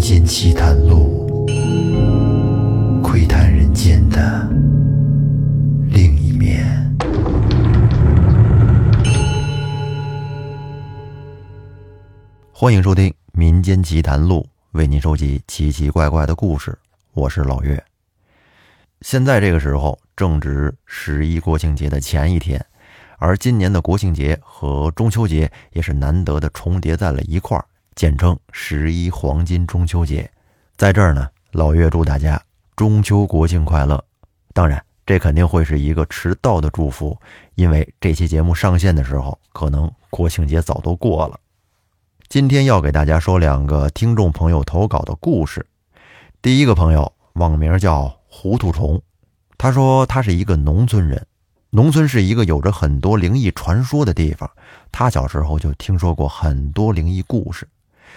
间奇谈录，窥探人间的另一面。欢迎收听《民间奇谈录》，为您收集奇奇怪怪的故事。我是老岳。现在这个时候正值十一国庆节的前一天，而今年的国庆节和中秋节也是难得的重叠在了一块儿，简称十一黄金中秋节。在这儿呢，老岳祝大家中秋国庆快乐。当然，这肯定会是一个迟到的祝福，因为这期节目上线的时候，可能国庆节早都过了。今天要给大家说两个听众朋友投稿的故事。第一个朋友网名叫糊涂虫，他说他是一个农村人，农村是一个有着很多灵异传说的地方。他小时候就听说过很多灵异故事，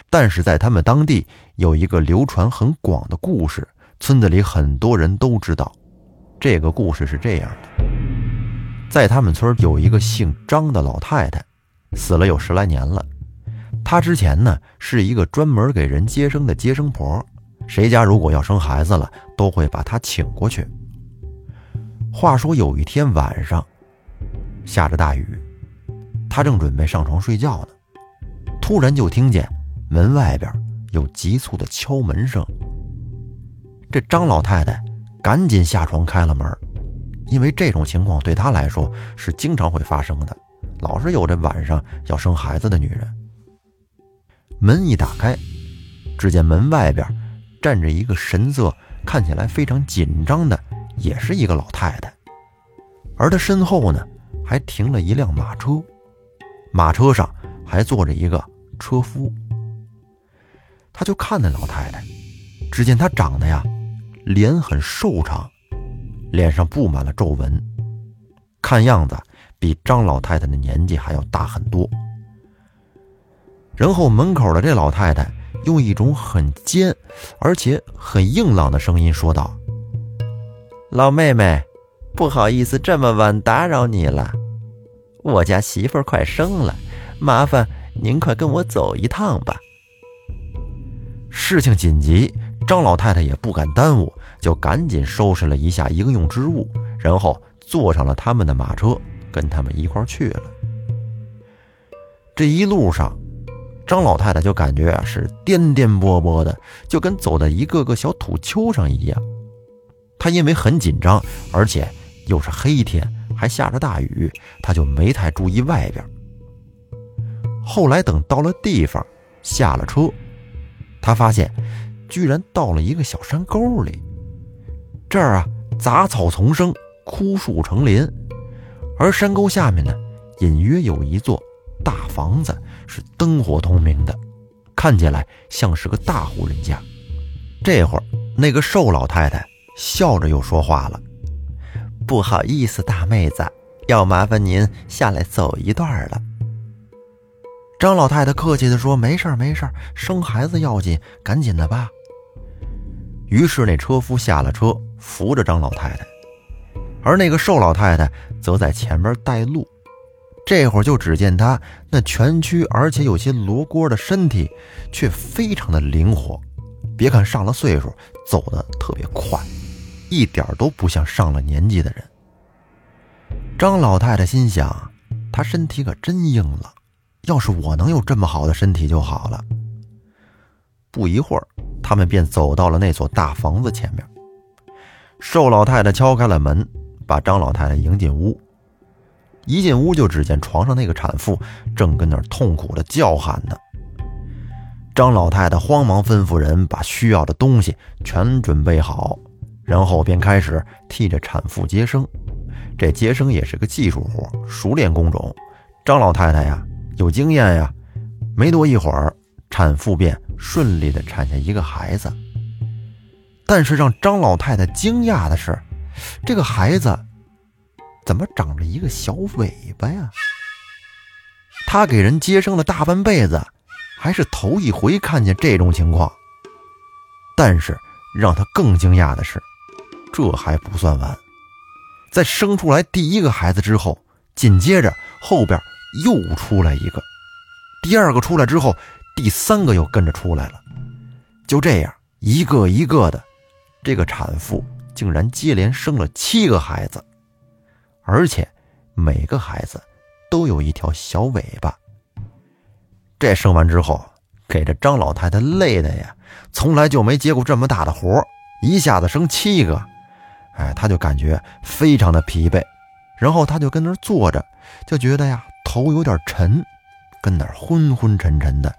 但是在他们当地有一个流传很广的故事，村子里很多人都知道。这个故事是这样的：在他们村有一个姓张的老太太，死了有十来年了。她之前呢是一个专门给人接生的接生婆，谁家如果要生孩子了，都会把她请过去。话说有一天晚上，下着大雨，她正准备上床睡觉呢，突然就听见门外边有急促的敲门声。这张老太太赶紧下床开了门，因为这种情况对她来说是经常会发生的，老是有这晚上要生孩子的女人。门一打开，只见门外边站着一个神色看起来非常紧张的，也是一个老太太。而她身后呢，还停了一辆马车，马车上还坐着一个车夫。他就看那老太太，只见她长得呀，脸很瘦长，脸上布满了皱纹，看样子比张老太太的年纪还要大很多。然后门口的这老太太用一种很尖，而且很硬朗的声音说道：“老妹妹，不好意思这么晚打扰你了，我家媳妇快生了，麻烦您快跟我走一趟吧。”事情紧急，张老太太也不敢耽误，就赶紧收拾了一下应用之物，然后坐上了他们的马车，跟他们一块去了。这一路上，张老太太就感觉啊是颠颠簸簸的，就跟走在一个个小土丘上一样。她因为很紧张，而且又是黑天，还下着大雨，她就没太注意外边。后来等到了地方，下了车，他发现居然到了一个小山沟里。这儿啊杂草丛生，枯树成林，而山沟下面呢，隐约有一座大房子。是灯火通明的，看起来像是个大户人家。这会儿，那个瘦老太太笑着又说话了：“不好意思，大妹子，要麻烦您下来走一段了。”张老太太客气地说：“没事儿，没事儿，生孩子要紧，赶紧的吧。”于是那车夫下了车，扶着张老太太，而那个瘦老太太则在前面带路。这会儿就只见她那蜷曲而且有些罗锅的身体，却非常的灵活。别看上了岁数，走的特别快，一点都不像上了年纪的人。张老太太心想：他身体可真硬朗，要是我能有这么好的身体就好了。不一会儿，他们便走到了那所大房子前面。瘦老太太敲开了门，把张老太太迎进屋。一进屋就只见床上那个产妇正跟那儿痛苦的叫喊呢。张老太太慌忙吩咐人把需要的东西全准备好，然后便开始替着产妇接生。这接生也是个技术活，熟练工种。张老太太呀有经验呀，没多一会儿，产妇便顺利的产下一个孩子。但是让张老太太惊讶的是，这个孩子。怎么长着一个小尾巴呀？她给人接生了大半辈子，还是头一回看见这种情况。但是让她更惊讶的是，这还不算完，在生出来第一个孩子之后，紧接着后边又出来一个，第二个出来之后，第三个又跟着出来了。就这样，一个一个的，这个产妇竟然接连生了七个孩子，而且每个孩子都有一条小尾巴。这生完之后，给这张老太太累的呀，从来就没接过这么大的活一下子生七个，哎，她就感觉非常的疲惫，然后她就跟那坐着，就觉得呀头有点沉，跟那昏昏沉沉的，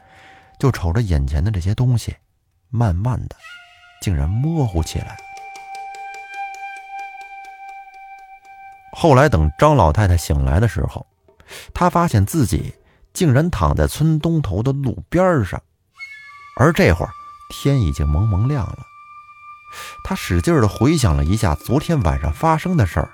就瞅着眼前的这些东西，慢慢的，竟然模糊起来。后来等张老太太醒来的时候，她发现自己。竟然躺在村东头的路边上，而这会儿天已经蒙蒙亮了。她使劲的回想了一下昨天晚上发生的事儿，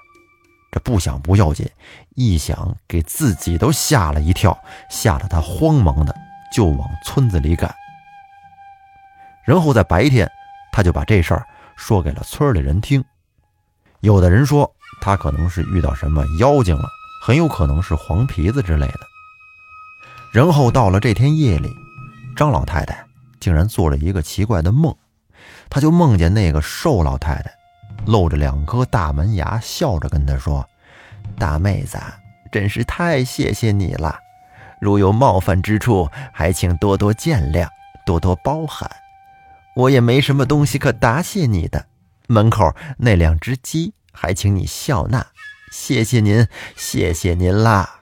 这不想不要紧，一想给自己都吓了一跳，吓得他慌忙的就往村子里赶。然后在白天，他就把这事儿说给了村里人听。有的人说他可能是遇到什么妖精了，很有可能是黄皮子之类的。然后到了这天夜里，张老太太竟然做了一个奇怪的梦，她就梦见那个瘦老太太，露着两颗大门牙，笑着跟她说：“大妹子，真是太谢谢你了，如有冒犯之处，还请多多见谅，多多包涵。我也没什么东西可答谢你的，门口那两只鸡还请你笑纳，谢谢您，谢谢您啦。”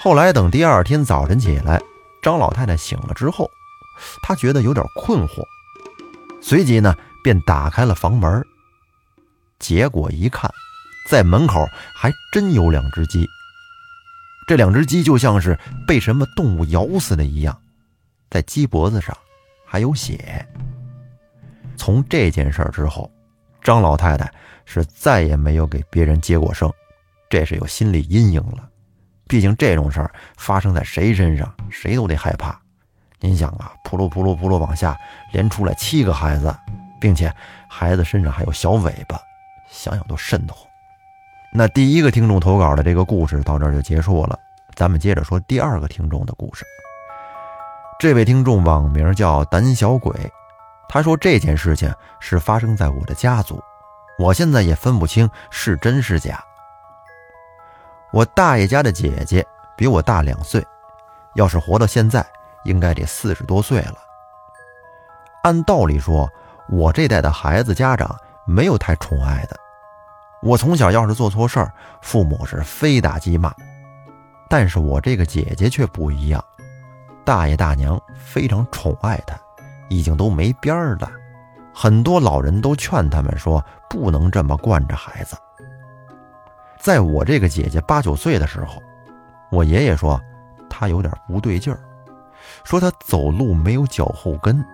后来等第二天早晨起来，张老太太醒了之后，她觉得有点困惑，随即呢便打开了房门。结果一看，在门口还真有两只鸡。这两只鸡就像是被什么动物咬死的一样，在鸡脖子上还有血。从这件事之后，张老太太是再也没有给别人接过生，这是有心理阴影了。毕竟这种事儿发生在谁身上，谁都得害怕。您想啊，扑噜扑噜扑噜往下连出来七个孩子，并且孩子身上还有小尾巴，想想都瘆得慌。那第一个听众投稿的这个故事到这儿就结束了，咱们接着说第二个听众的故事。这位听众网名叫胆小鬼，他说这件事情是发生在我的家族，我现在也分不清是真是假。我大爷家的姐姐比我大两岁，要是活到现在，应该得四十多岁了。按道理说，我这代的孩子家长没有太宠爱的。我从小要是做错事儿，父母是非打即骂。但是我这个姐姐却不一样，大爷大娘非常宠爱她，已经都没边儿了。很多老人都劝他们说，不能这么惯着孩子。在我这个姐姐八九岁的时候，我爷爷说她有点不对劲儿，说她走路没有脚后跟，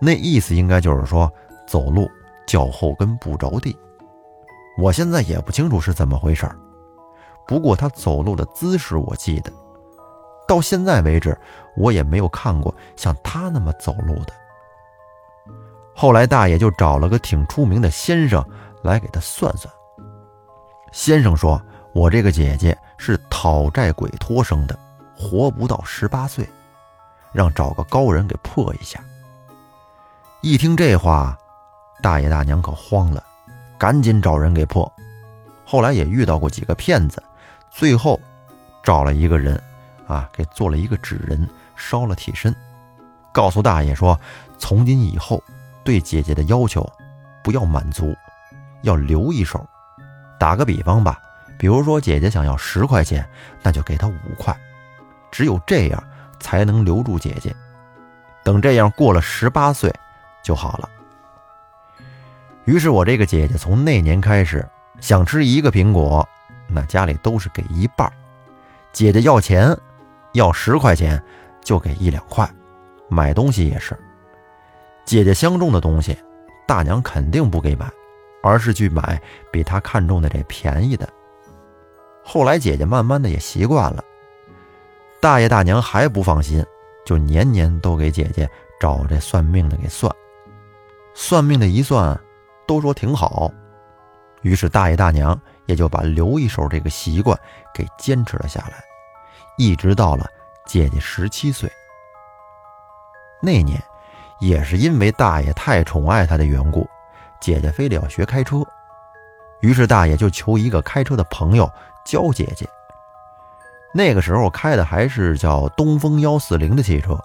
那意思应该就是说走路脚后跟不着地。我现在也不清楚是怎么回事，不过他走路的姿势我记得，到现在为止我也没有看过像他那么走路的。后来大爷就找了个挺出名的先生来给他算算。先生说：“我这个姐姐是讨债鬼托生的，活不到十八岁，让找个高人给破一下。”一听这话，大爷大娘可慌了，赶紧找人给破。后来也遇到过几个骗子，最后找了一个人，啊，给做了一个纸人，烧了替身，告诉大爷说：“从今以后，对姐姐的要求不要满足，要留一手。”打个比方吧，比如说姐姐想要十块钱，那就给她五块，只有这样才能留住姐姐。等这样过了十八岁就好了。于是我这个姐姐从那年开始，想吃一个苹果，那家里都是给一半。姐姐要钱，要十块钱就给一两块。买东西也是，姐姐相中的东西，大娘肯定不给买。而是去买比她看中的这便宜的。后来姐姐慢慢的也习惯了，大爷大娘还不放心，就年年都给姐姐找这算命的给算。算命的一算，都说挺好，于是大爷大娘也就把留一手这个习惯给坚持了下来，一直到了姐姐十七岁。那年，也是因为大爷太宠爱她的缘故，姐姐非得要学开车，于是大爷就求一个开车的朋友教姐姐。那个时候开的还是叫东风幺四零的汽车，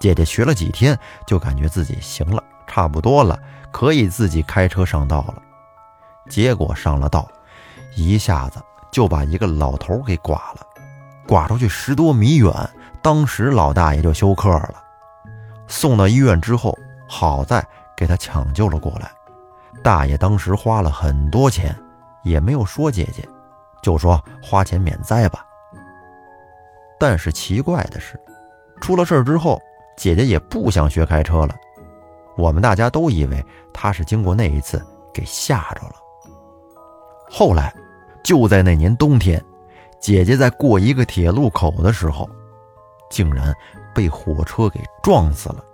姐姐学了几天就感觉自己行了，差不多了，可以自己开车上道了。结果上了道，一下子就把一个老头给剐了，剐出去十多米远。当时老大爷就休克了，送到医院之后，好在给他抢救了过来。大爷当时花了很多钱，也没有说姐姐，就说花钱免灾吧。但是奇怪的是，出了事之后，姐姐也不想学开车了。我们大家都以为他是经过那一次给吓着了。后来，就在那年冬天，姐姐在过一个铁路口的时候。竟然被火车给撞死了。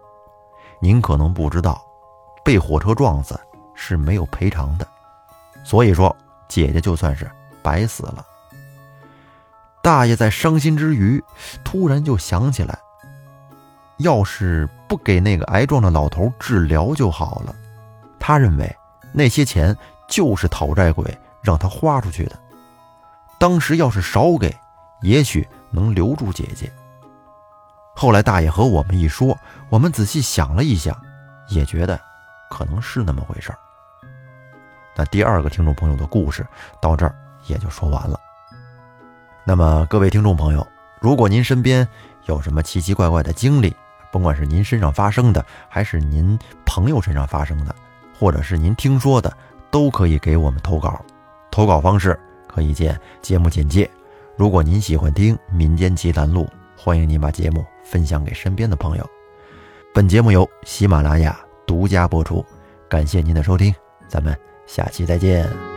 您可能不知道，被火车撞死是没有赔偿的。所以说，姐姐就算是白死了。大爷在伤心之余，突然就想起来，要是不给那个挨撞的老头治疗就好了。他认为那些钱就是讨债鬼让他花出去的。当时要是少给，也许能留住姐姐。后来大爷和我们一说，我们仔细想了一想，也觉得可能是那么回事儿。那第二个听众朋友的故事到这儿也就说完了。那么各位听众朋友，如果您身边有什么奇奇怪怪的经历，甭管是您身上发生的，还是您朋友身上发生的，或者是您听说的，都可以给我们投稿。投稿方式可以见节目简介。如果您喜欢听民间奇谈录，欢迎您把节目。分享给身边的朋友。本节目由喜马拉雅独家播出，感谢您的收听，咱们下期再见。